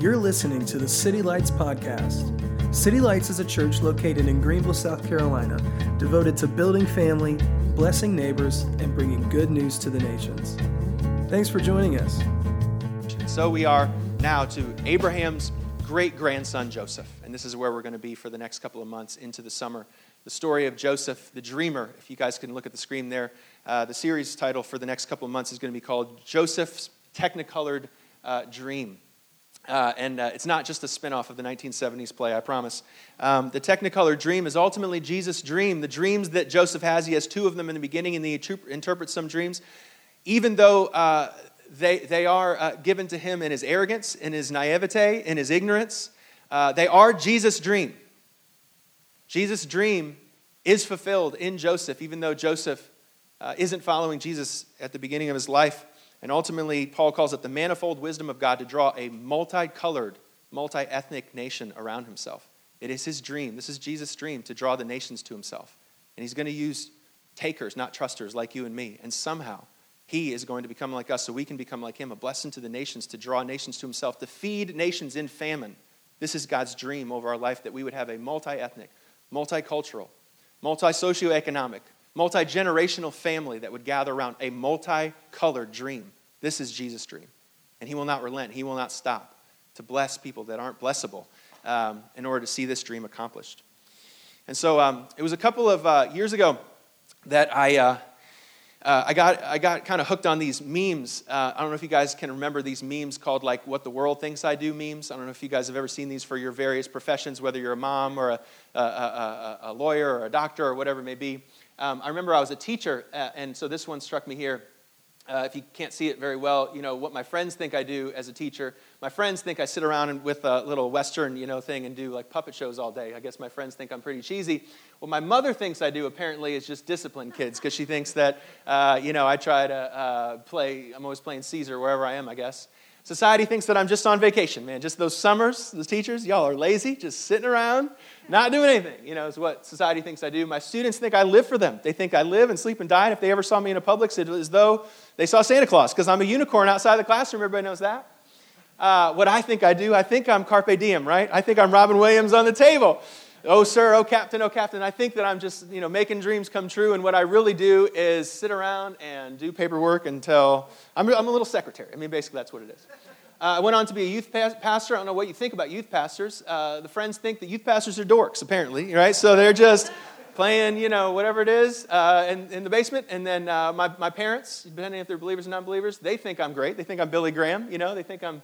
You're listening to the City Lights Podcast. City Lights is a church located in Greenville, South Carolina, devoted to building family, blessing neighbors, and bringing good news to the nations. Thanks for joining us. So we are now to Abraham's great grandson Joseph, and this is where we're going to be for the next couple of months into the summer. The story of Joseph, the dreamer. If you guys can look at the screen there, uh, the series title for the next couple of months is going to be called Joseph's Technicolored uh, Dream. Uh, and uh, it's not just a spinoff of the 1970s play, I promise. Um, the Technicolor dream is ultimately Jesus' dream. The dreams that Joseph has, he has two of them in the beginning, and he interprets some dreams. Even though uh, they, they are uh, given to him in his arrogance, in his naivete, in his ignorance, uh, they are Jesus' dream. Jesus' dream is fulfilled in Joseph, even though Joseph uh, isn't following Jesus at the beginning of his life. And ultimately, Paul calls it the manifold wisdom of God to draw a multicolored, multi ethnic nation around himself. It is his dream. This is Jesus' dream to draw the nations to himself. And he's going to use takers, not trusters, like you and me. And somehow, he is going to become like us so we can become like him, a blessing to the nations, to draw nations to himself, to feed nations in famine. This is God's dream over our life that we would have a multi ethnic, multicultural, multi socioeconomic, multi generational family that would gather around a multicolored dream. This is Jesus' dream. And he will not relent, he will not stop to bless people that aren't blessable um, in order to see this dream accomplished. And so um, it was a couple of uh, years ago that I. Uh, uh, I got, I got kind of hooked on these memes. Uh, I don't know if you guys can remember these memes called like What the World Thinks I Do memes. I don't know if you guys have ever seen these for your various professions, whether you're a mom or a, a, a, a lawyer or a doctor or whatever it may be. Um, I remember I was a teacher, uh, and so this one struck me here. Uh, if you can't see it very well, you know, what my friends think I do as a teacher. My friends think I sit around with a little Western, you know, thing and do like puppet shows all day. I guess my friends think I'm pretty cheesy. What my mother thinks I do apparently is just discipline kids because she thinks that, uh, you know, I try to uh, play, I'm always playing Caesar wherever I am, I guess. Society thinks that I'm just on vacation, man. Just those summers, those teachers, y'all are lazy, just sitting around, not doing anything. You know, is what society thinks I do. My students think I live for them. They think I live and sleep and die. And if they ever saw me in a Publix, it was as though they saw Santa Claus because I'm a unicorn outside the classroom. Everybody knows that. Uh, what I think I do, I think I'm Carpe Diem, right? I think I'm Robin Williams on the table oh sir oh captain oh captain i think that i'm just you know making dreams come true and what i really do is sit around and do paperwork until i'm, I'm a little secretary i mean basically that's what it is. Uh, i went on to be a youth pastor i don't know what you think about youth pastors uh, the friends think that youth pastors are dorks apparently right? So they're just playing you know whatever it is uh, in, in, the basement and then uh, my, my parents depending if they're believers or non-believers they think i'm great they think i'm billy graham you know they think i'm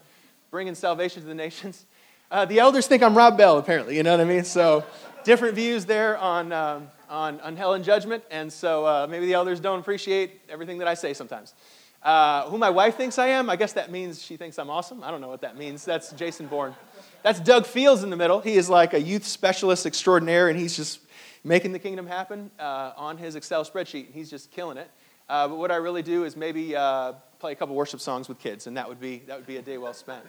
bringing salvation to the nations uh, the elders think I'm Rob Bell, apparently, you know what I mean? So, different views there on, um, on, on hell and judgment, and so uh, maybe the elders don't appreciate everything that I say sometimes. Uh, who my wife thinks I am, I guess that means she thinks I'm awesome. I don't know what that means. That's Jason Bourne. That's Doug Fields in the middle. He is like a youth specialist extraordinaire, and he's just making the kingdom happen uh, on his Excel spreadsheet. He's just killing it. Uh, but what I really do is maybe uh, play a couple worship songs with kids, and that would be, that would be a day well spent.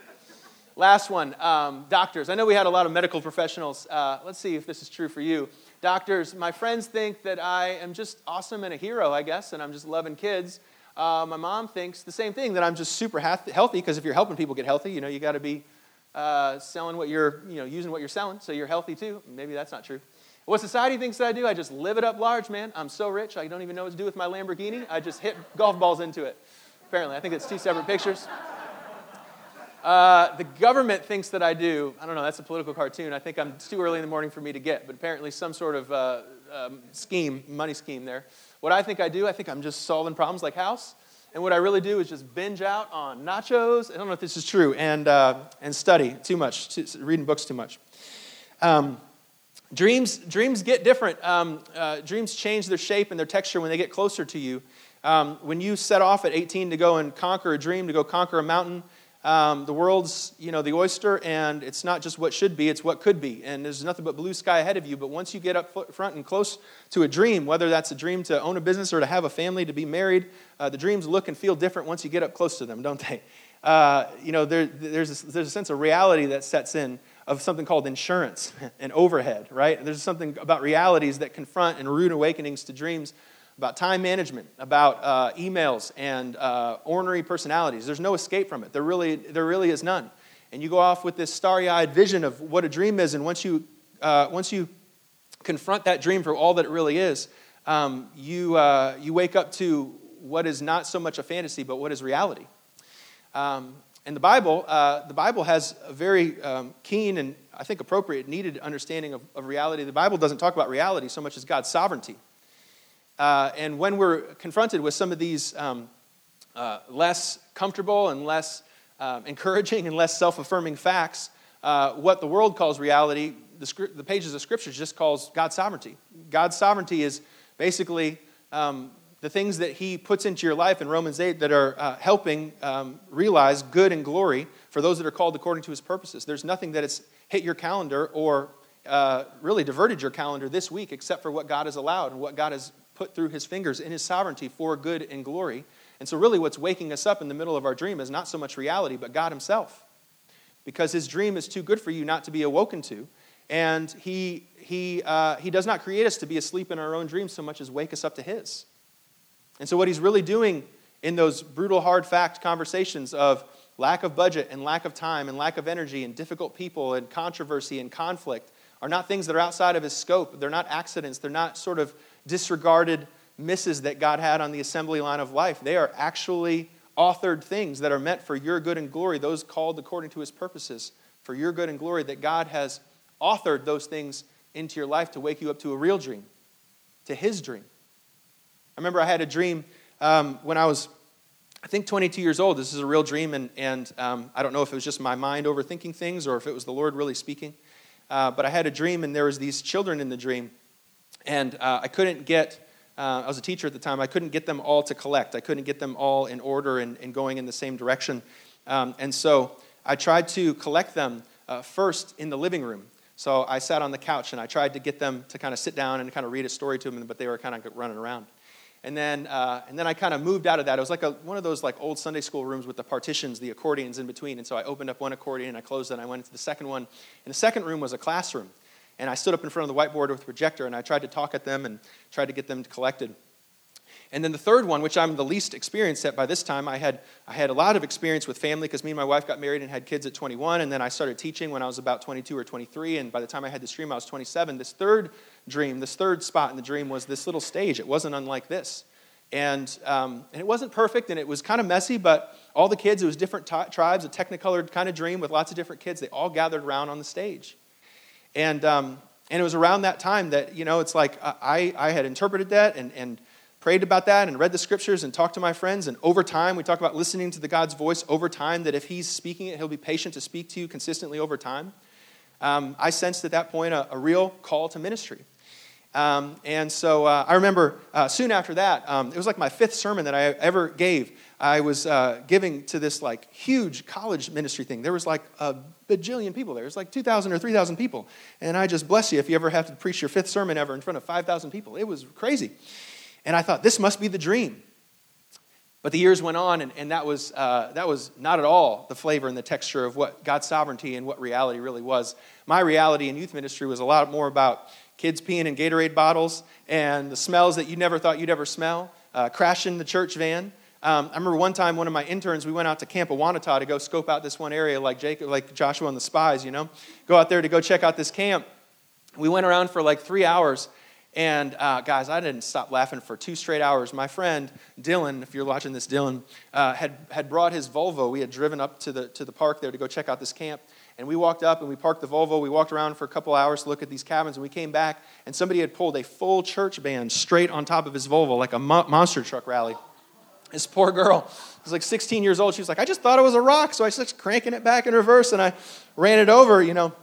Last one um, doctors. I know we had a lot of medical professionals. Uh, let's see if this is true for you. Doctors, my friends think that I am just awesome and a hero, I guess, and I'm just loving kids. Uh, my mom thinks the same thing that I'm just super healthy because if you're helping people get healthy, you know, you got to be uh, selling what you're, you know, using what you're selling, so you're healthy too. Maybe that's not true. What society thinks that I do, I just live it up large, man. I'm so rich, I don't even know what to do with my Lamborghini. I just hit golf balls into it. Apparently, I think it's two separate pictures. Uh, the government thinks that I do. I don't know, that's a political cartoon. I think I'm, too early in the morning for me to get, but apparently some sort of uh, um, scheme, money scheme there. What I think I do, I think I'm just solving problems like House. And what I really do is just binge out on nachos. I don't know if this is true, and, uh, and study too much, too, reading books too much. Um, dreams, dreams get different. Um, uh, dreams change their shape and their texture when they get closer to you. Um, when you set off at 18 to go and conquer a dream, to go conquer a mountain, um, the world's, you know, the oyster, and it's not just what should be, it's what could be. And there's nothing but blue sky ahead of you. But once you get up front and close to a dream, whether that's a dream to own a business or to have a family, to be married, uh, the dreams look and feel different once you get up close to them, don't they? Uh, you know, there, there's, a, there's a sense of reality that sets in of something called insurance and overhead, right? There's something about realities that confront and rude awakenings to dreams about time management, about uh, emails and uh, ornery personalities. There's no escape from it. There really, there really is none. and you go off with this starry eyed vision of what a dream is. And once you, uh, once you confront that dream for all that it really is, um, you, uh, you wake up to what is not so much a fantasy, but what is reality. Um, and the Bible, uh, the Bible has a very um, keen and I think appropriate, needed understanding of, of, reality. The Bible doesn't talk about reality so much as God's sovereignty. Uh, and when we're confronted with some of these um, uh, less comfortable and less um, encouraging and less self affirming facts, uh, what the world calls reality, the, the, pages of Scripture just calls God's sovereignty. God's sovereignty is basically um, the things that He puts into your life in Romans 8 that are uh, helping um, realize good and glory for those that are called according to His purposes. There's nothing that has hit your calendar or uh, really diverted your calendar this week except for what God has allowed and what God has put through His fingers in His sovereignty for good and glory. And so, really, what's waking us up in the middle of our dream is not so much reality, but God Himself. Because His dream is too good for you not to be awoken to. And He, he, uh, he does not create us to be asleep in our own dreams so much as wake us up to His. And so, what He's really doing in those brutal, hard fact conversations of lack of budget and lack of time and lack of energy and difficult people and controversy and conflict are not things that are outside of His scope. They're not accidents. They're not sort of disregarded misses that God had on the assembly line of life. They are actually authored things that are meant for your good and glory, those called according to his purposes, for your good and glory, that God has authored those things into your life to wake you up to a real dream, to his dream. I remember I had a dream um, when I was, I think, 22 years old. This is a real dream, and, and um, I don't know if it was just my mind overthinking things or if it was the Lord really speaking. Uh, but I had a dream, and there was these children in the dream, and uh, I couldn't get uh, I was a teacher at the time. I couldn't get them all to collect. I couldn't get them all in order and, and going in the same direction. Um, and so I tried to collect them uh, first in the living room. So I sat on the couch and I tried to get them to kind of sit down and kind of read a story to them, but they were kind of running around. And then, uh, and then I kind of moved out of that. It was like a, one of those like old Sunday school rooms with the partitions, the accordions in between. And so I opened up one accordion and I closed it and I went into the second one. And the second room was a classroom. And I stood up in front of the whiteboard with projector and I tried to talk at them and tried to get them collected. And then the third one, which I'm the least experienced at by this time, I had, I had a lot of experience with family because me and my wife got married and had kids at 21. And then I started teaching when I was about 22 or 23. And by the time I had this dream, I was 27. This third dream, this third spot in the dream was this little stage. It wasn't unlike this. And, um, and it wasn't perfect and it was kind of messy, but all the kids, it was different t- tribes, a technicolored kind of dream with lots of different kids. They all gathered around on the stage. And, um, and it was around that time that, you know, it's like I, I had interpreted that and, and prayed about that and read the scriptures and talked to my friends. And over time, we talk about listening to the God's voice over time, that if He's speaking it, He'll be patient to speak to you consistently over time. Um, I sensed at that point a, a real call to ministry. Um, and so uh, I remember uh, soon after that, um, it was like my fifth sermon that I ever gave. I was uh, giving to this like huge college ministry thing. There was like a bajillion people there. It was like 2,000 or 3,000 people. And I just bless you if you ever have to preach your fifth sermon ever in front of 5,000 people. It was crazy. And I thought, this must be the dream. But the years went on, and, and that, was, uh, that was not at all the flavor and the texture of what God's sovereignty and what reality really was. My reality in youth ministry was a lot more about kids peeing in Gatorade bottles, and the smells that you never thought you'd ever smell, uh, crashing the church van. Um, I remember one time, one of my interns, we went out to Camp Awanata to go scope out this one area, like Jacob, like Joshua and the spies, you know, go out there to go check out this camp. We went around for like three hours, and uh, guys, I didn't stop laughing for two straight hours. My friend Dylan, if you're watching this, Dylan, uh, had, had brought his Volvo. We had driven up to the, to the park there to go check out this camp. And we walked up and we parked the Volvo. We walked around for a couple hours to look at these cabins. And we came back, and somebody had pulled a full church band straight on top of his Volvo, like a mo- monster truck rally. This poor girl was like 16 years old. She was like, I just thought it was a rock. So I started cranking it back in reverse and I ran it over, you know.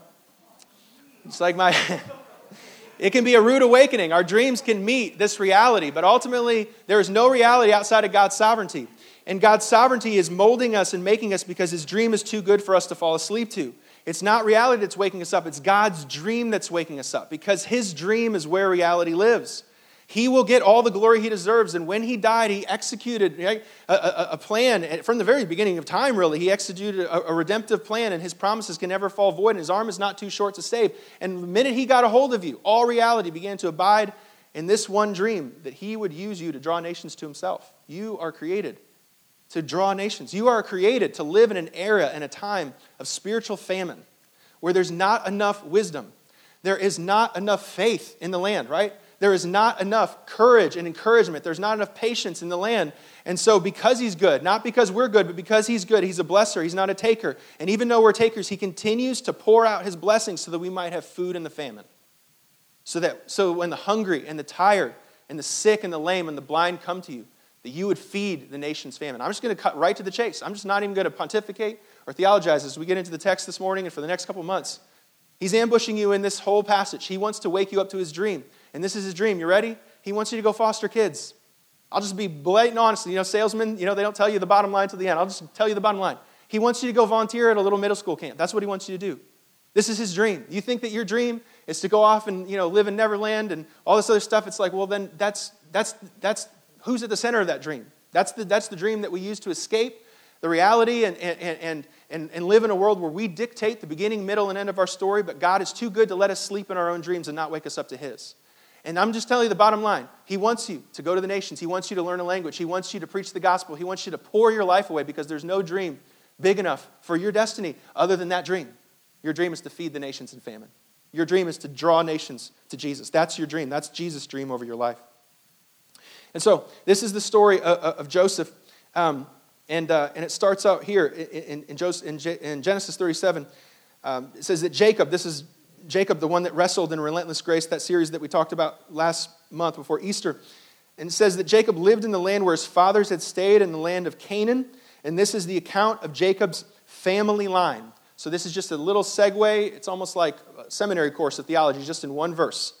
It's like my. it can be a rude awakening. Our dreams can meet this reality, but ultimately, there is no reality outside of God's sovereignty. And God's sovereignty is molding us and making us because His dream is too good for us to fall asleep to. It's not reality that's waking us up, it's God's dream that's waking us up because His dream is where reality lives. He will get all the glory he deserves. And when he died, he executed a, a, a, plan from the very beginning of time, really. He executed a, a, redemptive plan, and his promises can never fall void, and his arm is not too short to save. And the minute he got a hold of you, all reality began to abide in this one dream that he would use you to draw nations to himself. You are created to draw nations. You are created to live in an era and a time of spiritual famine where there's not enough wisdom. There is not enough faith in the land, right? There is not enough courage and encouragement. There's not enough patience in the land. And so, because he's good, not because we're good, but because he's good, he's a blesser, he's not a taker. And even though we're takers, he continues to pour out his blessings so that we might have food in the famine. So that so when the hungry and the tired and the sick and the lame and the blind come to you, that you would feed the nation's famine. I'm just going to cut right to the chase. I'm just not even going to pontificate or theologize as we get into the text this morning and for the next couple months. He's ambushing you in this whole passage. He wants to wake you up to his dream. And this is his dream. You ready? He wants you to go foster kids. I'll just be blatant honest. You know, salesmen, you know, they don't tell you the bottom line to the end. I'll just tell you the bottom line. He wants you to go volunteer at a little middle school camp. That's what he wants you to do. This is his dream. You think that your dream is to go off and, you know, live in Neverland and all this other stuff. It's like, well, then that's, that's, that's who's at the center of that dream. That's the, that's the dream that we use to escape the reality and, and, and, and, and live in a world where we dictate the beginning, middle, and end of our story, but God is too good to let us sleep in our own dreams and not wake us up to his. And I'm just telling you the bottom line. He wants you to go to the nations. He wants you to learn a language. He wants you to preach the gospel. He wants you to pour your life away because there's no dream big enough for your destiny other than that dream. Your dream is to feed the nations in famine. Your dream is to draw nations to Jesus. That's your dream. That's Jesus' dream over your life. And so, this is the story of, of Joseph. Um, and, uh, and it starts out here in, in, in, in Genesis 37. Um, it says that Jacob, this is Jacob, the one that wrestled in relentless grace, that series that we talked about last month before Easter. And it says that Jacob lived in the land where his fathers had stayed, in the land of Canaan. And this is the account of Jacob's family line. So this is just a little segue. It's almost like a seminary course of theology, just in one verse.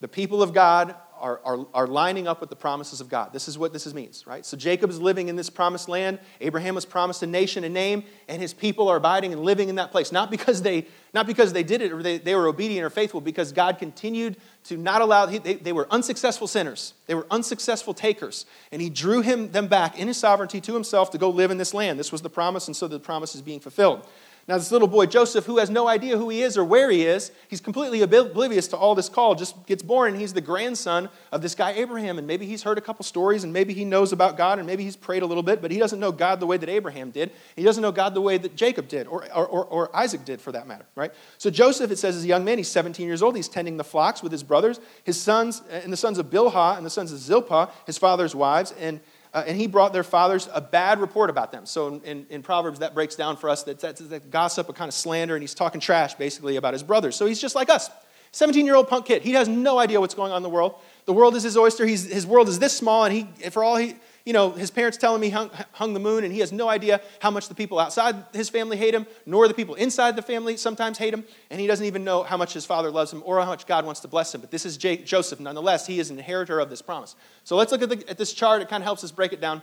The people of God are, are, are lining up with the promises of God. This is what this means, right? So Jacob is living in this promised land. Abraham was promised a nation, a name, and his people are abiding and living in that place. Not because they, not because they did it or they, they were obedient or faithful, because God continued to not allow, they, they were unsuccessful sinners. They were unsuccessful takers. And he drew him, them back in his sovereignty to himself to go live in this land. This was the promise, and so the promise is being fulfilled. Now, this little boy, Joseph, who has no idea who he is or where he is, he's completely oblivious to all this call, just gets born, and he's the grandson of this guy, Abraham. And maybe he's heard a couple stories, and maybe he knows about God, and maybe he's prayed a little bit, but he doesn't know God the way that Abraham did. He doesn't know God the way that Jacob did, or, or, or, Isaac did, for that matter, right? So, Joseph, it says, is a young man. He's 17 years old. He's tending the flocks with his brothers, his sons, and the sons of Bilhah, and the sons of Zilpah, his father's wives. And uh, and he brought their fathers a bad report about them. So in, in Proverbs, that breaks down for us that that's, that's gossip, a kind of slander, and he's talking trash basically about his brothers. So he's just like us 17 year old punk kid. He has no idea what's going on in the world. The world is his oyster. He's, his world is this small, and he, for all he, you know, his parents tell him he hung, hung, the moon, and he has no idea how much the people outside his family hate him, nor the people inside the family sometimes hate him, and he doesn't even know how much his father loves him or how much God wants to bless him. But this is J- Joseph. Nonetheless, he is an inheritor of this promise. So let's look at, the, at this chart. It kind of helps us break it down.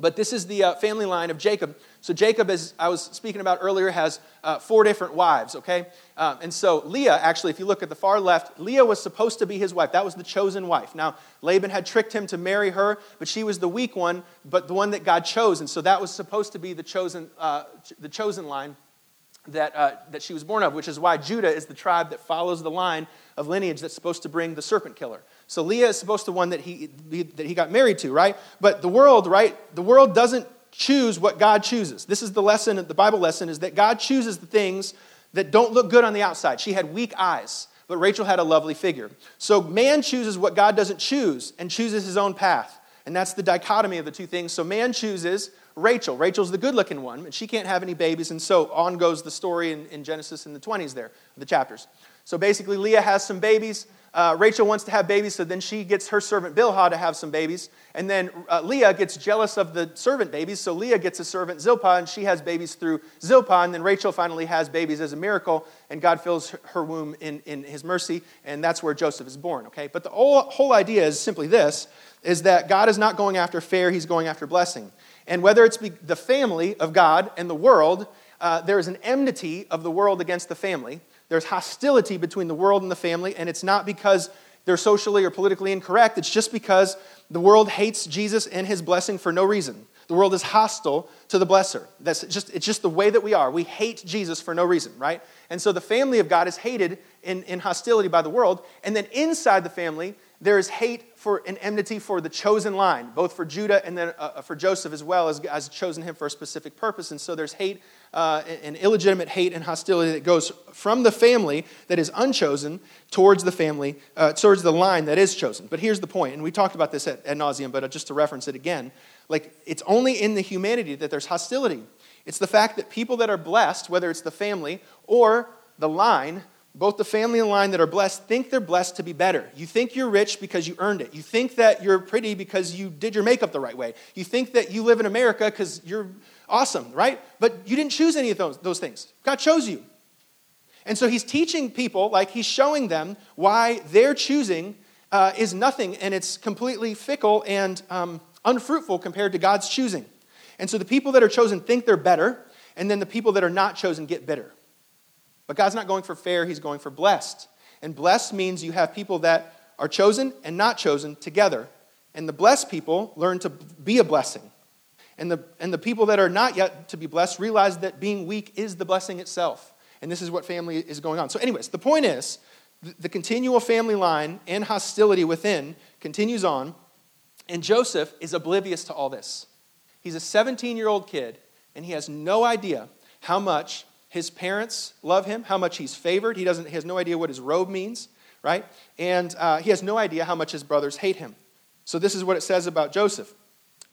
But this is the uh, family line of Jacob. So Jacob, as I was speaking about earlier, has uh, four different wives, okay? Uh, and so Leah, actually, if you look at the far left, Leah was supposed to be his wife. That was the chosen wife. Now, Laban had tricked him to marry her, but she was the weak one, but the one that God chose. And so that was supposed to be the chosen, uh, the chosen line that, uh, that she was born of, which is why Judah is the tribe that follows the line of lineage that's supposed to bring the serpent killer. So Leah is supposed to one that he, that he got married to, right? But the world, right? The world doesn't choose what God chooses. This is the lesson, the Bible lesson, is that God chooses the things that don't look good on the outside. She had weak eyes, but Rachel had a lovely figure. So man chooses what God doesn't choose and chooses his own path. And that's the dichotomy of the two things. So man chooses Rachel. Rachel's the good looking one, and she can't have any babies. And so on goes the story in, in Genesis in the 20s there, the chapters. So basically, Leah has some babies. Uh, Rachel wants to have babies, so then she gets her servant Bilhah to have some babies. And then uh, Leah gets jealous of the servant babies, so Leah gets a servant Zilpah, and she has babies through Zilpah. And then Rachel finally has babies as a miracle, and God fills her womb in, in his mercy, and that's where Joseph is born, okay? But the whole, whole idea is simply this, is that God is not going after fair, he's going after blessing. And whether it's the family of God and the world, uh, there is an enmity of the world against the family. There's hostility between the world and the family, and it's not because they're socially or politically incorrect. It's just because the world hates Jesus and his blessing for no reason. The world is hostile to the blesser. That's just, it's just the way that we are. We hate Jesus for no reason, right? And so the family of God is hated in, in hostility by the world. And then inside the family, there is hate for an enmity for the chosen line, both for Judah and then uh, for Joseph as well, as, as chosen him for a specific purpose. And so there's hate, uh, and illegitimate hate and hostility that goes from the family that is unchosen towards the family, uh, towards the line that is chosen. But here's the point, and we talked about this at, at nauseum, but just to reference it again, like it's only in the humanity that there's hostility. It's the fact that people that are blessed, whether it's the family or the line, both the family and line that are blessed think they're blessed to be better. You think you're rich because you earned it. You think that you're pretty because you did your makeup the right way. You think that you live in America because you're awesome, right? But you didn't choose any of those, those things. God chose you. And so he's teaching people, like he's showing them why their choosing uh, is nothing and it's completely fickle and um, unfruitful compared to God's choosing. And so the people that are chosen think they're better, and then the people that are not chosen get bitter. But God's not going for fair, He's going for blessed. And blessed means you have people that are chosen and not chosen together. And the blessed people learn to be a blessing. And the, and the people that are not yet to be blessed realize that being weak is the blessing itself. And this is what family is going on. So, anyways, the point is the, the continual family line and hostility within continues on. And Joseph is oblivious to all this. He's a 17 year old kid, and he has no idea how much his parents love him, how much he's favored. He, doesn't, he has no idea what his robe means, right? And uh, he has no idea how much his brothers hate him. So, this is what it says about Joseph.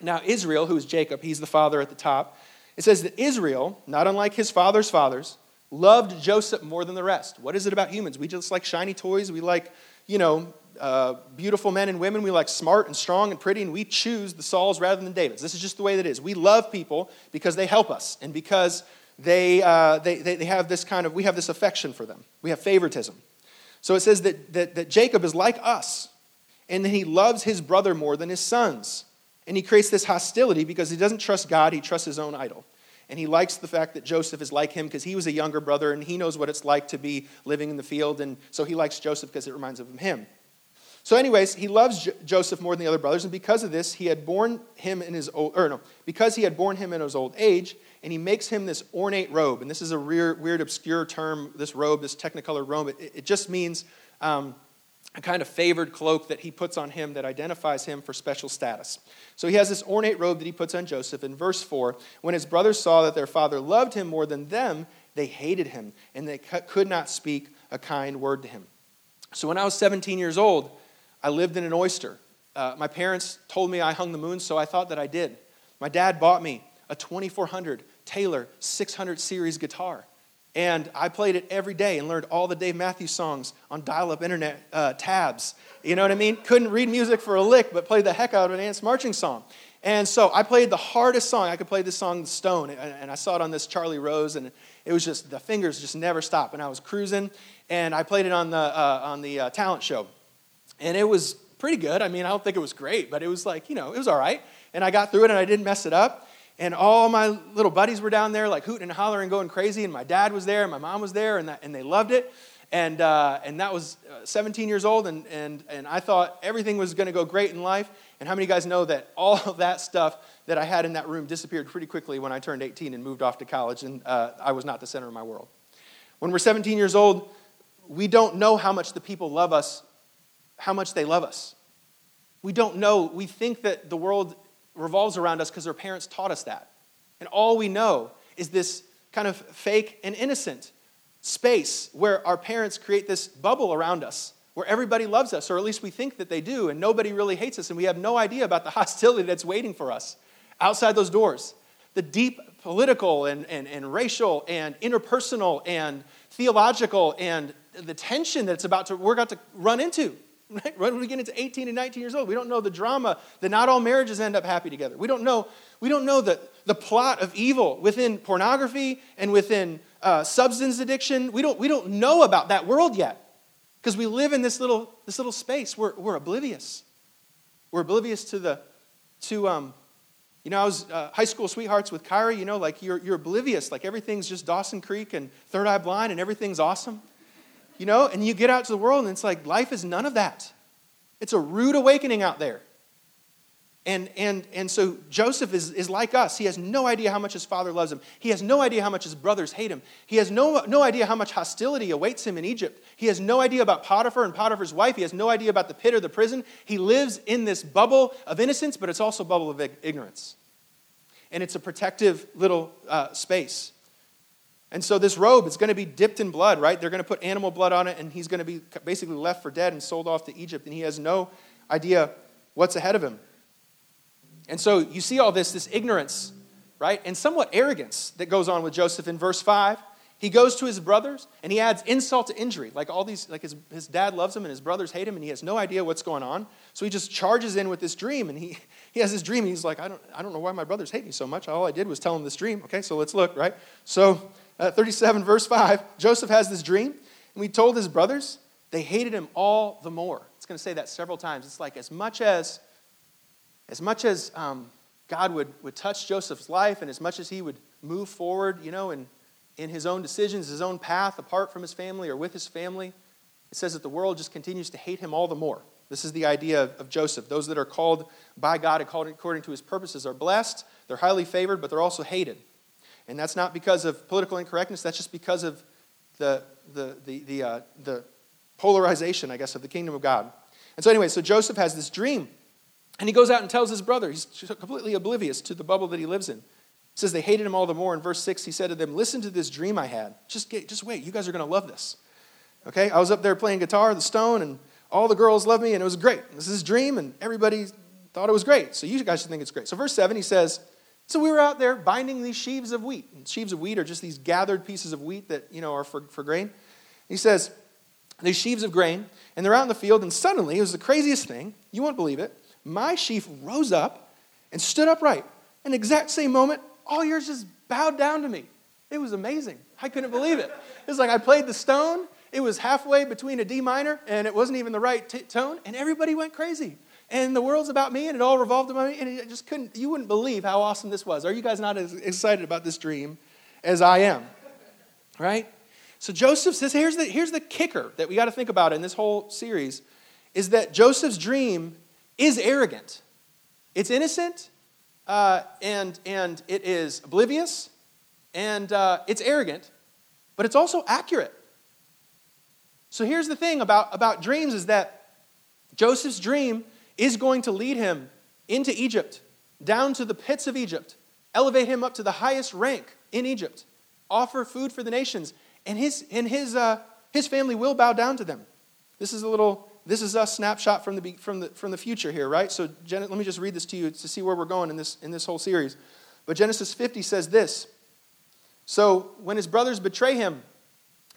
Now, Israel, who is Jacob, he's the father at the top, it says that Israel, not unlike his father's fathers, loved Joseph more than the rest. What is it about humans? We just like shiny toys. We like, you know, uh, beautiful men and women. We like smart and strong and pretty, and we choose the Sauls rather than Davids. This is just the way that it is. We love people because they help us and because they, uh, they, they, they have this kind of, we have this affection for them. We have favoritism. So it says that, that, that Jacob is like us, and that he loves his brother more than his sons. And he creates this hostility because he doesn't trust God, he trusts his own idol. And he likes the fact that Joseph is like him because he was a younger brother and he knows what it's like to be living in the field. And so he likes Joseph because it reminds him of him. So, anyways, he loves Joseph more than the other brothers, and because of this, he had born him in his old, or no, because he had born him in his old age, and he makes him this ornate robe. And this is a weird, weird obscure term, this robe, this technicolor robe. It, it just means um, a kind of favored cloak that he puts on him that identifies him for special status. So he has this ornate robe that he puts on Joseph. In verse 4, when his brothers saw that their father loved him more than them, they hated him, and they could not speak a kind word to him. So when I was 17 years old, I lived in an oyster. Uh, my parents told me I hung the moon, so I thought that I did. My dad bought me a 2400 Taylor 600 series guitar. And I played it every day and learned all the Dave Matthews songs on dial up internet uh, tabs. You know what I mean? Couldn't read music for a lick, but played the heck out of an Ants marching song. And so I played the hardest song. I could play this song, Stone, and I saw it on this Charlie Rose, and it was just, the fingers just never stopped. And I was cruising, and I played it on the, uh, on the uh, talent show. And it was pretty good. I mean, I don't think it was great, but it was like, you know, it was all right. And I got through it and I didn't mess it up. And all my little buddies were down there, like hooting and hollering, going crazy. And my dad was there, and my mom was there, and, that, and they loved it. And, uh, and that was uh, 17 years old, and, and, and I thought everything was going to go great in life. And how many of you guys know that all of that stuff that I had in that room disappeared pretty quickly when I turned 18 and moved off to college, and uh, I was not the center of my world? When we're 17 years old, we don't know how much the people love us how much they love us. We don't know. We think that the world revolves around us because our parents taught us that. And all we know is this kind of fake and innocent space where our parents create this bubble around us where everybody loves us, or at least we think that they do, and nobody really hates us, and we have no idea about the hostility that's waiting for us outside those doors. The deep political and, and, and racial and interpersonal and theological and the tension that's about to, we're about to run into. Right? When we get into 18 and 19 years old, we don't know the drama that not all marriages end up happy together. We don't know, we don't know the, the plot of evil within pornography and within uh, substance addiction. We don't, we don't know about that world yet because we live in this little, this little space. We're, we're oblivious. We're oblivious to the, to, um, you know, I was uh, high school sweethearts with Kyra, you know, like you're, you're oblivious. Like everything's just Dawson Creek and Third Eye Blind and everything's awesome. You know, and you get out to the world and it's like life is none of that. It's a rude awakening out there. And, and, and so Joseph is, is like us. He has no idea how much his father loves him. He has no idea how much his brothers hate him. He has no, no idea how much hostility awaits him in Egypt. He has no idea about Potiphar and Potiphar's wife. He has no idea about the pit or the prison. He lives in this bubble of innocence, but it's also a bubble of ignorance. And it's a protective little uh, space. And so this robe is going to be dipped in blood, right? They're going to put animal blood on it, and he's going to be basically left for dead and sold off to Egypt. And he has no idea what's ahead of him. And so you see all this, this ignorance, right? And somewhat arrogance that goes on with Joseph in verse 5. He goes to his brothers and he adds insult to injury. Like all these, like his, his dad loves him and his brothers hate him and he has no idea what's going on. So he just charges in with this dream and he, he has this dream and he's like, I don't, I don't know why my brothers hate me so much. All I did was tell them this dream. Okay, so let's look, right? So uh, 37, verse 5, Joseph has this dream and we told his brothers, they hated him all the more. It's going to say that several times. It's like as much as as much as um, God would, would touch Joseph's life and as much as he would move forward, you know, in, in his own decisions, his own path, apart from his family or with his family, it says that the world just continues to hate him all the more. This is the idea of, of Joseph. Those that are called by God according to his purposes are blessed, they're highly favored, but they're also hated. And that's not because of political incorrectness, that's just because of the, the, the, the, uh, the polarization, I guess, of the kingdom of God. And so, anyway, so Joseph has this dream and he goes out and tells his brother, he's completely oblivious to the bubble that he lives in. Says they hated him all the more. In verse 6, he said to them, Listen to this dream I had. Just, get, just wait, you guys are going to love this. Okay, I was up there playing guitar, the stone, and all the girls loved me, and it was great. This is his dream, and everybody thought it was great. So you guys should think it's great. So, verse 7, he says, So we were out there binding these sheaves of wheat. And sheaves of wheat are just these gathered pieces of wheat that, you know, are for, for grain. He says, These sheaves of grain, and they're out in the field, and suddenly, it was the craziest thing. You won't believe it my sheaf rose up and stood upright. In the exact same moment, all yours just bowed down to me. It was amazing. I couldn't believe it. It was like I played the stone. It was halfway between a D minor, and it wasn't even the right t- tone, and everybody went crazy. And the world's about me, and it all revolved around me, and it just couldn't, you wouldn't believe how awesome this was. Are you guys not as excited about this dream as I am? Right? So Joseph says, here's the, here's the kicker that we got to think about in this whole series, is that Joseph's dream is arrogant. It's innocent, uh, and, and it is oblivious, and uh, it's arrogant, but it's also accurate. So here's the thing about, about dreams is that Joseph's dream is going to lead him into Egypt, down to the pits of Egypt, elevate him up to the highest rank in Egypt, offer food for the nations, and his, and his, uh, his family will bow down to them. This is a little this is a snapshot from the, from the, from the future here, right? So let me just read this to you to see where we're going in this, in this whole series. But Genesis 50 says this So when his brothers betray him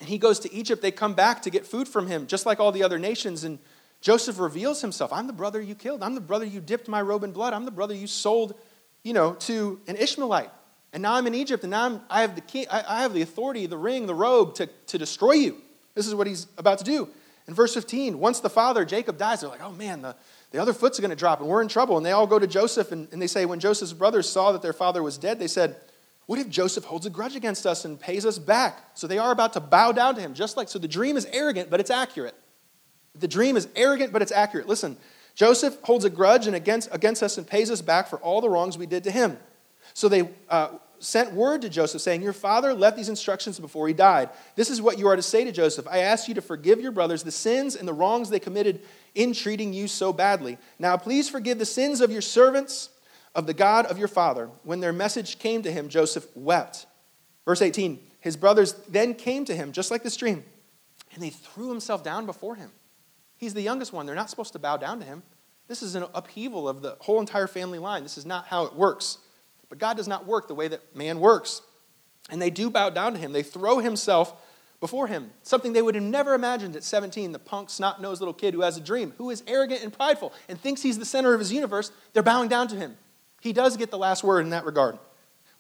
and he goes to Egypt, they come back to get food from him, just like all the other nations. And Joseph reveals himself I'm the brother you killed. I'm the brother you dipped my robe in blood. I'm the brother you sold, you know, to an Ishmaelite. And now I'm in Egypt, and now I'm, I, have the key, I, I have the authority, the ring, the robe to, to destroy you. This is what he's about to do. In verse 15, once the father, Jacob, dies, they're like, oh man, the, the other foot's going to drop and we're in trouble. And they all go to Joseph and, and they say, when Joseph's brothers saw that their father was dead, they said, what if Joseph holds a grudge against us and pays us back? So they are about to bow down to him, just like, so the dream is arrogant, but it's accurate. The dream is arrogant, but it's accurate. Listen, Joseph holds a grudge and against, against us and pays us back for all the wrongs we did to him. So they, uh, sent word to Joseph saying, Your father left these instructions before he died. This is what you are to say to Joseph I ask you to forgive your brothers the sins and the wrongs they committed in treating you so badly. Now, please forgive the sins of your servants, of the God of your father. When their message came to him, Joseph wept. Verse 18 His brothers then came to him, just like the stream, and they threw himself down before him. He's the youngest one. They're not supposed to bow down to him. This is an upheaval of the whole entire family line. This is not how it works. But God does not work the way that man works. And they do bow down to him. They throw himself before him, something they would have never imagined at 17. The punk, snot nosed little kid who has a dream, who is arrogant and prideful and thinks he's the center of his universe, they're bowing down to him. He does get the last word in that regard.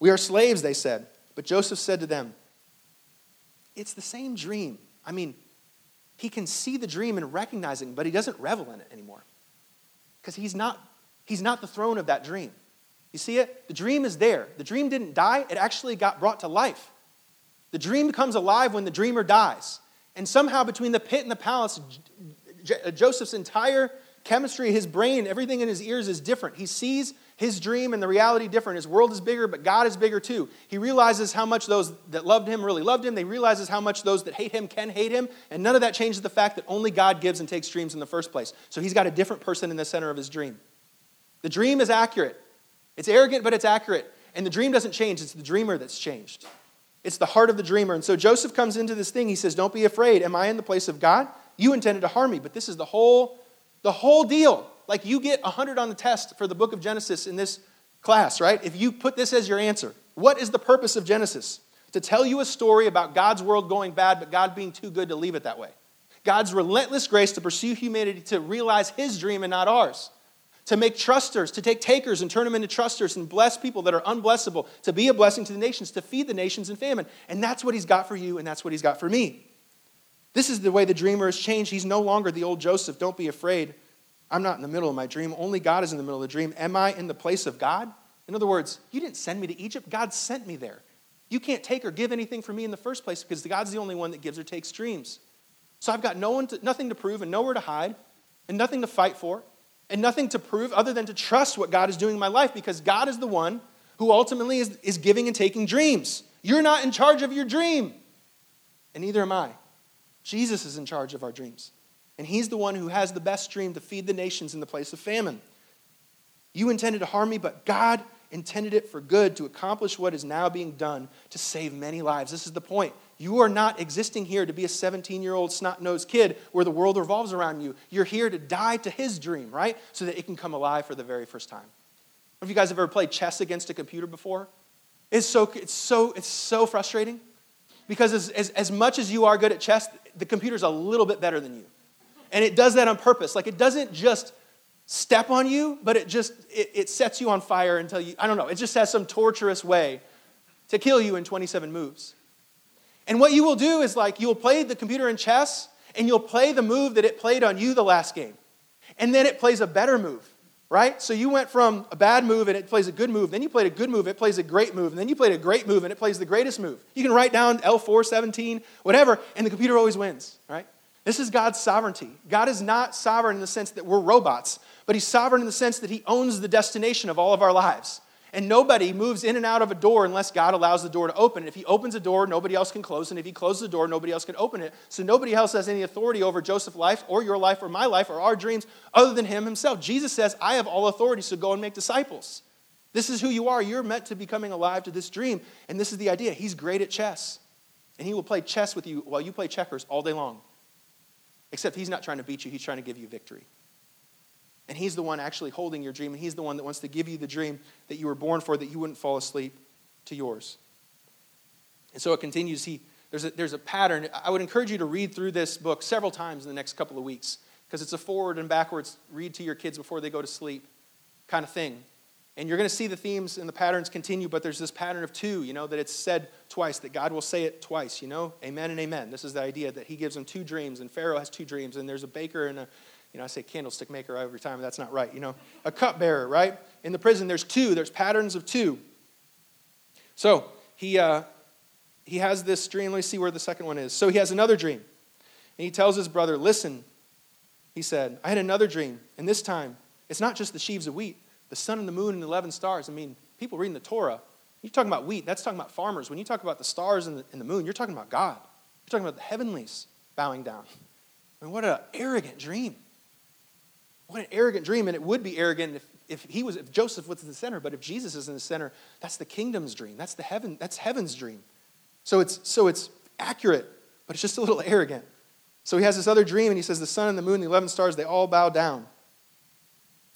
We are slaves, they said. But Joseph said to them, It's the same dream. I mean, he can see the dream and recognize it, but he doesn't revel in it anymore. Because he's not, he's not the throne of that dream. You see it? The dream is there. The dream didn't die, it actually got brought to life. The dream becomes alive when the dreamer dies. And somehow, between the pit and the palace, Joseph's entire chemistry, his brain, everything in his ears is different. He sees his dream and the reality different. His world is bigger, but God is bigger too. He realizes how much those that loved him really loved him. They realizes how much those that hate him can hate him. And none of that changes the fact that only God gives and takes dreams in the first place. So he's got a different person in the center of his dream. The dream is accurate. It's arrogant, but it's accurate. And the dream doesn't change, it's the dreamer that's changed. It's the heart of the dreamer. And so Joseph comes into this thing. He says, Don't be afraid. Am I in the place of God? You intended to harm me, but this is the whole, the whole deal. Like you get 100 on the test for the book of Genesis in this class, right? If you put this as your answer, what is the purpose of Genesis? To tell you a story about God's world going bad, but God being too good to leave it that way. God's relentless grace to pursue humanity to realize his dream and not ours. To make trusters, to take takers and turn them into trusters and bless people that are unblessable, to be a blessing to the nations, to feed the nations in famine. And that's what he's got for you, and that's what he's got for me. This is the way the dreamer has changed. He's no longer the old Joseph. Don't be afraid. I'm not in the middle of my dream. Only God is in the middle of the dream. Am I in the place of God? In other words, you didn't send me to Egypt, God sent me there. You can't take or give anything from me in the first place because God's the only one that gives or takes dreams. So I've got no one to, nothing to prove and nowhere to hide and nothing to fight for and nothing to prove other than to trust what God is doing in my life because God is the one who ultimately is, is giving and taking dreams. You're not in charge of your dream, and neither am I. Jesus is in charge of our dreams. And he's the one who has the best dream to feed the nations in the place of famine. You intended to harm me, but God intended it for good to accomplish what is now being done to save many lives. This is the point. You are not existing here to be a 17 year old snot nosed kid where the world revolves around you. You're here to die to his dream, right? So that it can come alive for the very first time. Have you guys have ever played chess against a computer before? It's so, it's so, it's so frustrating because as, as, as much as you are good at chess, the computer's a little bit better than you. And it does that on purpose. Like it doesn't just step on you, but it just it, it sets you on fire until you, I don't know, it just has some torturous way to kill you in 27 moves. And what you will do is like you'll play the computer in chess and you'll play the move that it played on you the last game. And then it plays a better move, right? So you went from a bad move and it plays a good move. Then you played a good move, it plays a great move. And then you played a great move and it plays the greatest move. You can write down L4, 17, whatever, and the computer always wins, right? This is God's sovereignty. God is not sovereign in the sense that we're robots, but He's sovereign in the sense that He owns the destination of all of our lives. And nobody moves in and out of a door unless God allows the door to open. If He opens a door, nobody else can close. And if He closes the door, nobody else can open it. So nobody else has any authority over Joseph's life or your life or my life or our dreams other than Him Himself. Jesus says, I have all authority, so go and make disciples. This is who you are. You're meant to be coming alive to this dream. And this is the idea. He's great at chess. And He will play chess with you while you play checkers all day long. Except he's not trying to beat you, he's trying to give you victory. And he's the one actually holding your dream, and he's the one that wants to give you the dream that you were born for, that you wouldn't fall asleep to yours. And so it continues. He, there's, a, there's a pattern. I would encourage you to read through this book several times in the next couple of weeks because it's a forward and backwards read to your kids before they go to sleep kind of thing. And you're going to see the themes and the patterns continue, but there's this pattern of two, you know, that it's said twice, that God will say it twice, you know, amen and amen. This is the idea that he gives them two dreams, and Pharaoh has two dreams, and there's a baker and a, you know, I say candlestick maker every time, that's not right, you know, a cupbearer, right? In the prison, there's two, there's patterns of two. So he, uh, he has this dream. Let me see where the second one is. So he has another dream, and he tells his brother, Listen, he said, I had another dream, and this time it's not just the sheaves of wheat the sun and the moon and the 11 stars. I mean, people reading the Torah, you're talking about wheat, that's talking about farmers. When you talk about the stars and the, and the moon, you're talking about God. You're talking about the heavenlies bowing down. I mean, what an arrogant dream. What an arrogant dream. And it would be arrogant if, if he was, if Joseph was in the center, but if Jesus is in the center, that's the kingdom's dream. That's the heaven, that's heaven's dream. So it's so it's accurate, but it's just a little arrogant. So he has this other dream, and he says, The sun and the moon, and the 11 stars, they all bow down.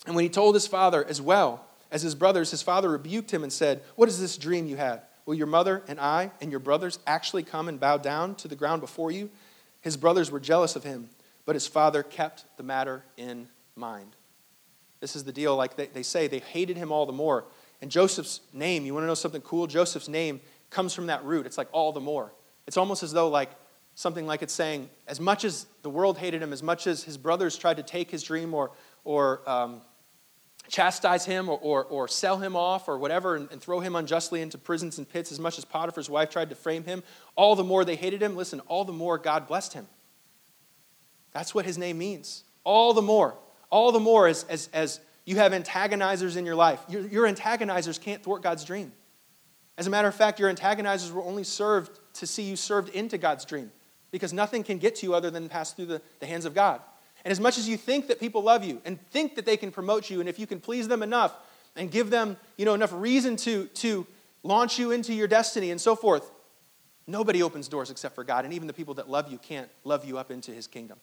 And when he told his father as well as his brothers, his father rebuked him and said, What is this dream you had? Will your mother and I and your brothers actually come and bow down to the ground before you? His brothers were jealous of him, but his father kept the matter in mind. This is the deal, like they, they say, they hated him all the more. And Joseph's name, you want to know something cool? Joseph's name comes from that root. It's like all the more. It's almost as though, like, something like it's saying, as much as the world hated him, as much as his brothers tried to take his dream or, or um, chastise him or, or, or, sell him off or whatever and, and, throw him unjustly into prisons and pits as much as Potiphar's wife tried to frame him, all the more they hated him. Listen, all the more God blessed him. That's what his name means. All the more. all the more as, as, as you have antagonizers in your life. Your, your antagonizers can't thwart God's dream. As a matter of fact, your antagonizers were only served to see you served into God's dream because nothing can get to you other than pass through the, the hands of God. And as much as you think that people love you and think that they can promote you, and if you can please them enough and give them you know, enough reason to, to launch you into your destiny and so forth, nobody opens doors except for God. And even the people that love you can't love you up into his kingdom.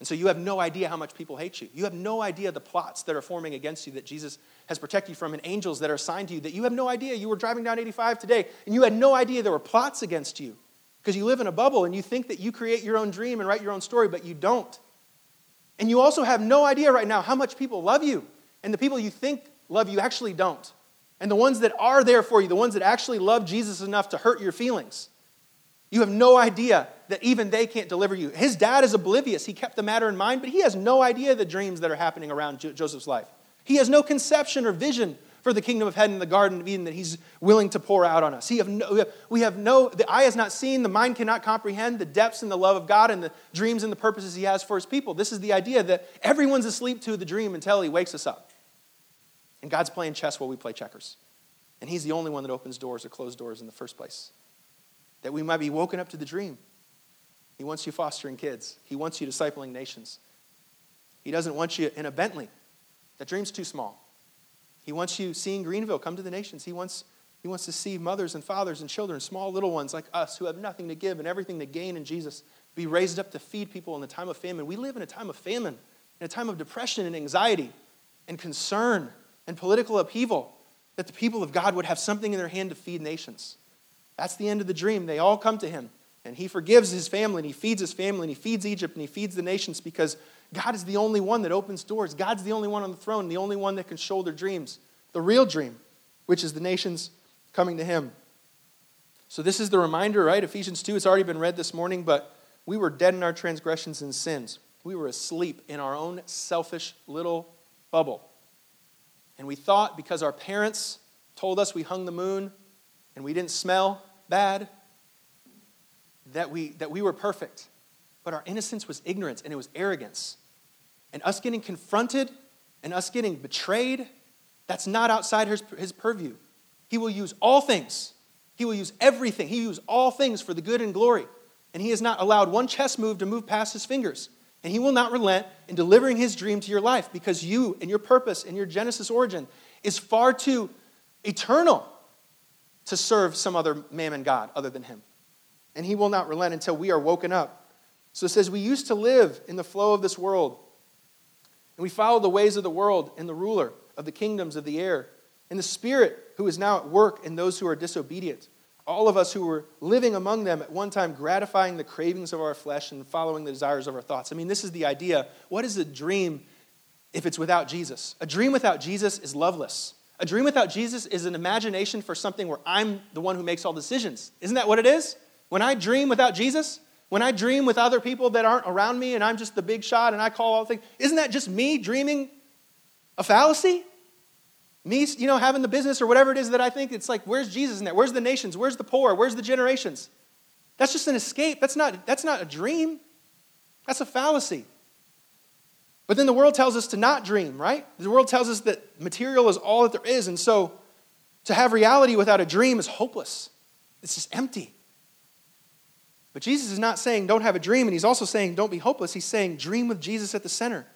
And so you have no idea how much people hate you. You have no idea the plots that are forming against you that Jesus has protected you from and angels that are assigned to you that you have no idea. You were driving down 85 today and you had no idea there were plots against you because you live in a bubble and you think that you create your own dream and write your own story, but you don't. And you also have no idea right now how much people love you. And the people you think love you actually don't. And the ones that are there for you, the ones that actually love Jesus enough to hurt your feelings, you have no idea that even they can't deliver you. His dad is oblivious. He kept the matter in mind, but he has no idea the dreams that are happening around Joseph's life. He has no conception or vision for the kingdom of heaven and the garden of Eden that he's willing to pour out on us. Have no, we have no, the eye has not seen, the mind cannot comprehend the depths and the love of God and the dreams and the purposes he has for his people. This is the idea that everyone's asleep to the dream until he wakes us up. And God's playing chess while we play checkers. And he's the only one that opens doors or closes doors in the first place. That we might be woken up to the dream. He wants you fostering kids. He wants you discipling nations. He doesn't want you in a Bentley. That dream's too small. He wants you seeing Greenville come to the nations. He wants, he wants to see mothers and fathers and children, small little ones like us who have nothing to give and everything to gain in Jesus, be raised up to feed people in the time of famine. We live in a time of famine, in a time of depression and anxiety and concern and political upheaval, that the people of God would have something in their hand to feed nations. That's the end of the dream. They all come to him, and he forgives his family, and he feeds his family, and he feeds Egypt, and he feeds the nations because God is the only one that opens doors. God's the only one on the throne, the only one that can shoulder dreams. The real dream, which is the nations coming to him. So, this is the reminder, right? Ephesians 2, it's already been read this morning, but we were dead in our transgressions and sins. We were asleep in our own selfish little bubble. And we thought because our parents told us we hung the moon and we didn't smell bad, that we, that we were perfect. But our innocence was ignorance and it was arrogance. And us getting confronted and us getting betrayed, that's not outside his, his purview. He will use all things. He will use everything. He will use all things for the good and glory. And he has not allowed one chess move to move past his fingers. And he will not relent in delivering his dream to your life because you and your purpose and your Genesis origin is far too eternal to serve some other mammon God other than him. And he will not relent until we are woken up. So it says, We used to live in the flow of this world, and we followed the ways of the world and the ruler of the kingdoms of the air, and the Spirit who is now at work in those who are disobedient. All of us who were living among them at one time, gratifying the cravings of our flesh and following the desires of our thoughts. I mean, this is the idea. What is a dream if it's without Jesus? A dream without Jesus is loveless. A dream without Jesus is an imagination for something where I'm the one who makes all decisions. Isn't that what it is? When I dream without Jesus, when I dream with other people that aren't around me and I'm just the big shot and I call all things, isn't that just me dreaming a fallacy? Me, you know, having the business or whatever it is that I think, it's like, where's Jesus in that? Where's the nations? Where's the poor? Where's the generations? That's just an escape. That's not, that's not a dream. That's a fallacy. But then the world tells us to not dream, right? The world tells us that material is all that there is. And so to have reality without a dream is hopeless, it's just empty. But Jesus is not saying don't have a dream, and he's also saying don't be hopeless. He's saying dream with Jesus at the center.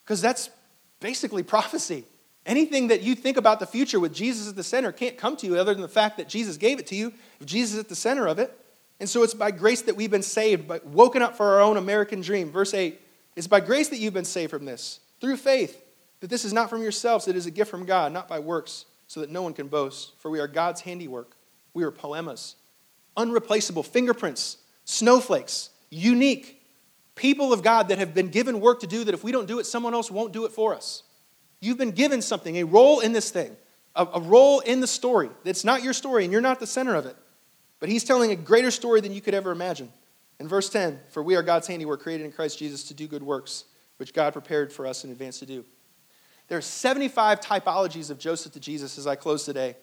Because that's basically prophecy. Anything that you think about the future with Jesus at the center can't come to you other than the fact that Jesus gave it to you, if Jesus is at the center of it. And so it's by grace that we've been saved, but woken up for our own American dream. Verse 8 it's by grace that you've been saved from this, through faith, that this is not from yourselves, it is a gift from God, not by works, so that no one can boast. For we are God's handiwork. We are poiemas, unreplaceable fingerprints, snowflakes, unique people of God that have been given work to do that if we don't do it, someone else won't do it for us. You've been given something, a role in this thing, a, a role in the story that's not your story and you're not the center of it. But He's telling a greater story than you could ever imagine. In verse 10, for we are God's handiwork, created in Christ Jesus to do good works, which God prepared for us in advance to do. There are 75 typologies of Joseph to Jesus as I close today.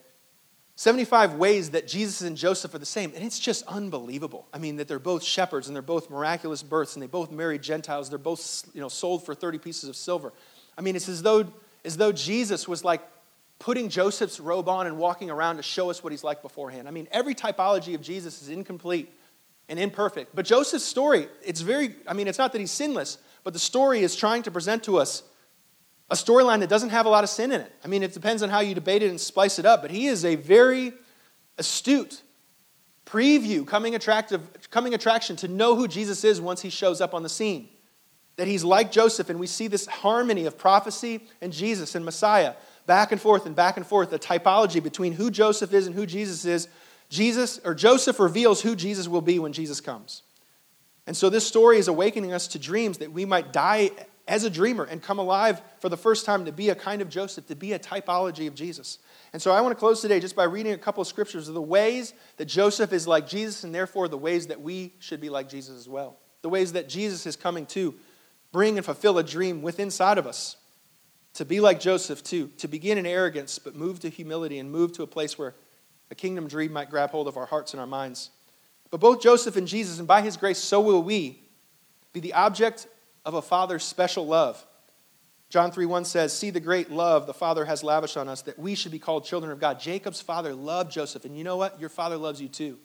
75 ways that Jesus and Joseph are the same. And it's just unbelievable. I mean, that they're both shepherds and they're both miraculous births and they both married Gentiles. They're both you know, sold for 30 pieces of silver. I mean, it's as though, as though Jesus was like putting Joseph's robe on and walking around to show us what he's like beforehand. I mean, every typology of Jesus is incomplete and imperfect. But Joseph's story, it's very, I mean, it's not that he's sinless, but the story is trying to present to us a storyline that doesn't have a lot of sin in it. I mean, it depends on how you debate it and splice it up, but he is a very astute preview, coming, attractive, coming attraction to know who Jesus is once he shows up on the scene. That he's like Joseph, and we see this harmony of prophecy and Jesus and Messiah, back and forth and back and forth, the typology between who Joseph is and who Jesus is. Jesus, or Joseph reveals who Jesus will be when Jesus comes. And so this story is awakening us to dreams that we might die as a dreamer and come alive for the first time to be a kind of Joseph, to be a typology of Jesus. And so I want to close today just by reading a couple of scriptures of the ways that Joseph is like Jesus and therefore the ways that we should be like Jesus as well. The ways that Jesus is coming to bring and fulfill a dream within inside of us. To be like Joseph too, to begin in arrogance but move to humility and move to a place where a kingdom dream might grab hold of our hearts and our minds. But both Joseph and Jesus, and by his grace, so will we, be the object of a father's special love. John 3 1 says, See the great love the Father has lavished on us that we should be called children of God. Jacob's father loved Joseph, and you know what? Your father loves you too.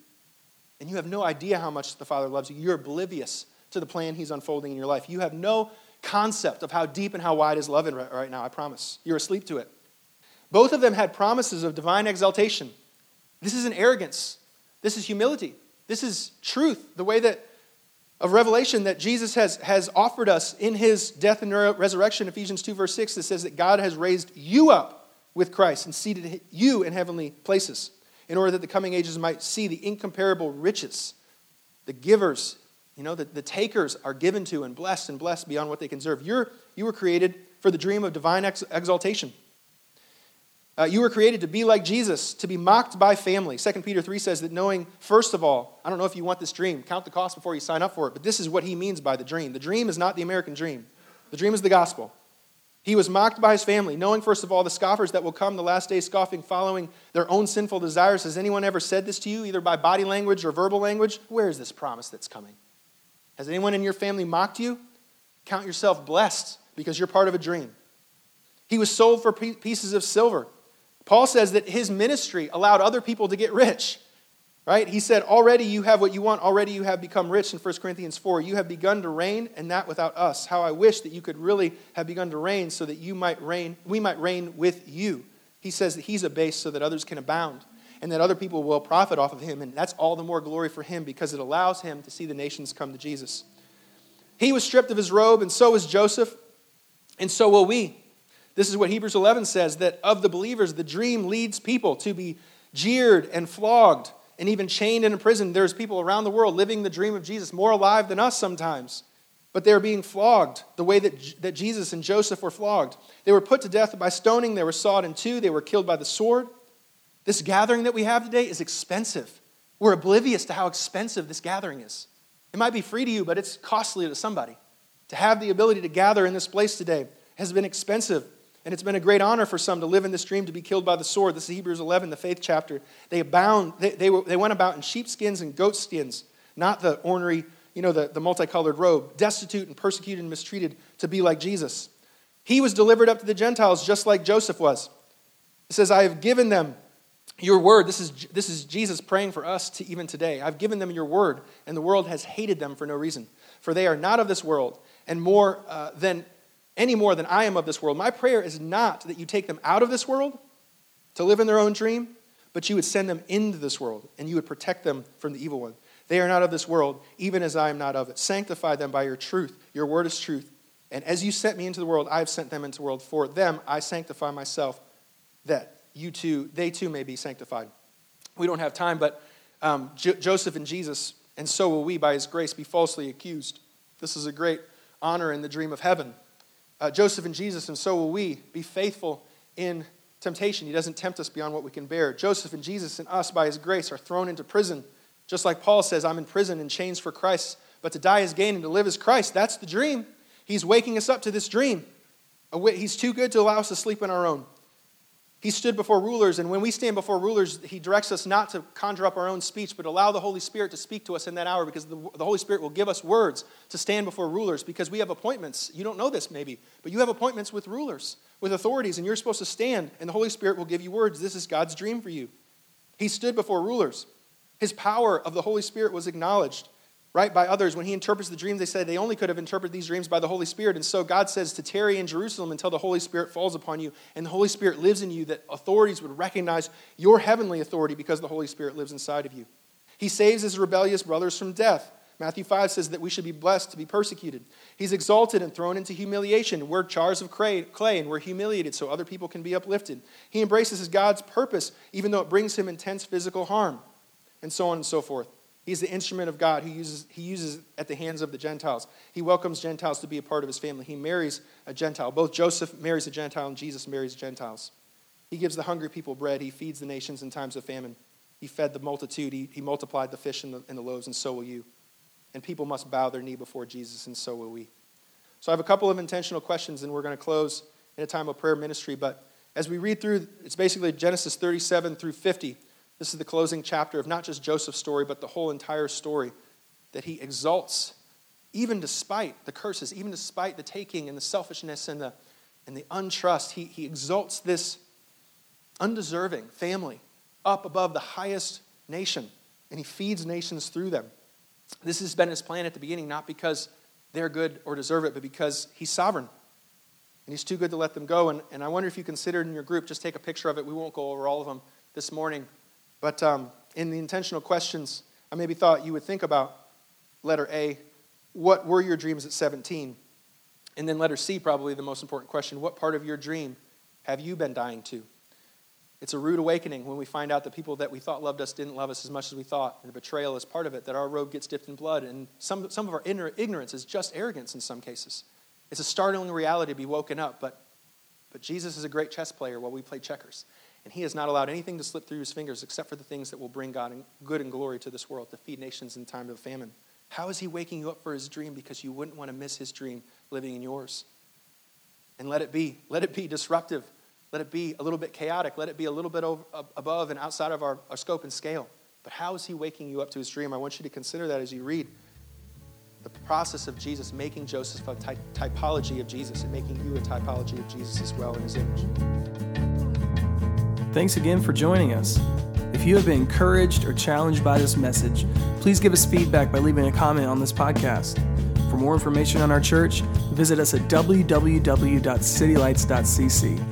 And you have no idea how much the Father loves you. You're oblivious to the plan He's unfolding in your life. You have no concept of how deep and how wide His love is right now, I promise. You're asleep to it. Both of them had promises of divine exaltation. This is an arrogance, this is humility, this is truth, the way that of revelation that Jesus has, has offered us in his death and resurrection, Ephesians 2, verse 6, that says that God has raised you up with Christ and seated you in heavenly places in order that the coming ages might see the incomparable riches. The givers, you know, the, the takers are given to and blessed and blessed beyond what they can deserve. You're, you were created for the dream of divine ex- exaltation. Uh, you were created to be like Jesus, to be mocked by family. 2 Peter 3 says that knowing, first of all, I don't know if you want this dream, count the cost before you sign up for it, but this is what he means by the dream. The dream is not the American dream, the dream is the gospel. He was mocked by his family, knowing, first of all, the scoffers that will come the last day scoffing, following their own sinful desires. Has anyone ever said this to you, either by body language or verbal language? Where is this promise that's coming? Has anyone in your family mocked you? Count yourself blessed because you're part of a dream. He was sold for pieces of silver. Paul says that his ministry allowed other people to get rich. Right? He said, Already you have what you want, already you have become rich in 1 Corinthians 4. You have begun to reign, and that without us. How I wish that you could really have begun to reign so that you might reign, we might reign with you. He says that he's a base so that others can abound and that other people will profit off of him. And that's all the more glory for him because it allows him to see the nations come to Jesus. He was stripped of his robe, and so was Joseph, and so will we. This is what Hebrews 11 says that of the believers, the dream leads people to be jeered and flogged and even chained and imprisoned. There's people around the world living the dream of Jesus, more alive than us sometimes. But they're being flogged the way that, that Jesus and Joseph were flogged. They were put to death by stoning, they were sawed in two, they were killed by the sword. This gathering that we have today is expensive. We're oblivious to how expensive this gathering is. It might be free to you, but it's costly to somebody. To have the ability to gather in this place today has been expensive. And it's been a great honor for some to live in this dream to be killed by the sword. This is Hebrews 11, the faith chapter. They, abound, they, they, were, they went about in sheepskins and goat skins, not the ornery, you know, the, the multicolored robe, destitute and persecuted and mistreated to be like Jesus. He was delivered up to the Gentiles just like Joseph was. It says, I have given them your word. This is, this is Jesus praying for us to even today. I've given them your word, and the world has hated them for no reason. For they are not of this world, and more uh, than any more than I am of this world. My prayer is not that you take them out of this world to live in their own dream, but you would send them into this world and you would protect them from the evil one. They are not of this world, even as I am not of it. Sanctify them by your truth. Your word is truth. And as you sent me into the world, I have sent them into the world. For them I sanctify myself, that you too, they too may be sanctified. We don't have time, but um, Joseph and Jesus, and so will we, by his grace, be falsely accused. This is a great honor in the dream of heaven uh, Joseph and Jesus, and so will we, be faithful in temptation. He doesn't tempt us beyond what we can bear. Joseph and Jesus and us, by his grace, are thrown into prison. Just like Paul says, I'm in prison in chains for Christ, but to die is gain and to live is Christ. That's the dream. He's waking us up to this dream. He's too good to allow us to sleep in our own. He stood before rulers, and when we stand before rulers, he directs us not to conjure up our own speech, but allow the Holy Spirit to speak to us in that hour because the, the, Holy Spirit will give us words to stand before rulers because we have appointments. You don't know this maybe, but you have appointments with rulers, with authorities, and you're supposed to stand, and the Holy Spirit will give you words. This is God's dream for you. He stood before rulers. His power of the Holy Spirit was acknowledged right, by others. When he interprets the dreams, they said they only could have interpreted these dreams by the Holy Spirit. And so God says to tarry in Jerusalem until the Holy Spirit falls upon you and the Holy Spirit lives in you, that authorities would recognize your heavenly authority because the Holy Spirit lives inside of you. He saves his rebellious brothers from death. Matthew 5 says that we should be blessed to be persecuted. He's exalted and thrown into humiliation. We're jars of clay, and we're humiliated so other people can be uplifted. He embraces God's purpose, even though it brings him intense physical harm, and so on and so forth. He's the instrument of God he uses, he uses at the hands of the Gentiles. He welcomes Gentiles to be a part of his family. He marries a Gentile. Both Joseph marries a Gentile and Jesus marries Gentiles. He gives the hungry people bread. He feeds the nations in times of famine. He fed the multitude. He, he multiplied the fish and the, and the loaves, and so will you. And people must bow their knee before Jesus, and so will we. So I have a couple of intentional questions, and we're going to close in a time of prayer ministry. But as we read through, it's basically Genesis 37 through 50. This is the closing chapter of not just Joseph's story, but the whole entire story that he exalts, even despite the curses, even despite the taking and the selfishness and the, and the untrust. He, he exalts this undeserving family up above the highest nation, and he feeds nations through them. This has been his plan at the beginning, not because they're good or deserve it, but because he's sovereign. And he's too good to let them go. And, and I wonder if you considered in your group, just take a picture of it. We won't go over all of them this morning. But um, in the intentional questions, I maybe thought you would think about letter A, what were your dreams at 17? And then letter C, probably the most important question, what part of your dream have you been dying to? It's a rude awakening when we find out the people that we thought loved us didn't love us as much as we thought. And the betrayal is part of it, that our robe gets dipped in blood. And some, some of our inner ignorance is just arrogance in some cases. It's a startling reality to be woken up, but, but Jesus is a great chess player while we play checkers. And he has not allowed anything to slip through his fingers except for the things that will bring God and good and glory to this world, to feed nations in time of famine. How is he waking you up for his dream? Because you wouldn't want to miss his dream living in yours. And let it be. Let it be disruptive. Let it be a little bit chaotic. Let it be a little bit over, above and outside of our, our scope and scale. But how is he waking you up to his dream? I want you to consider that as you read the process of Jesus making Joseph a ty- typology of Jesus and making you a typology of Jesus as well in his image. Thanks again for joining us. If you have been encouraged or challenged by this message, please give us feedback by leaving a comment on this podcast. For more information on our church, visit us at www.citylights.cc.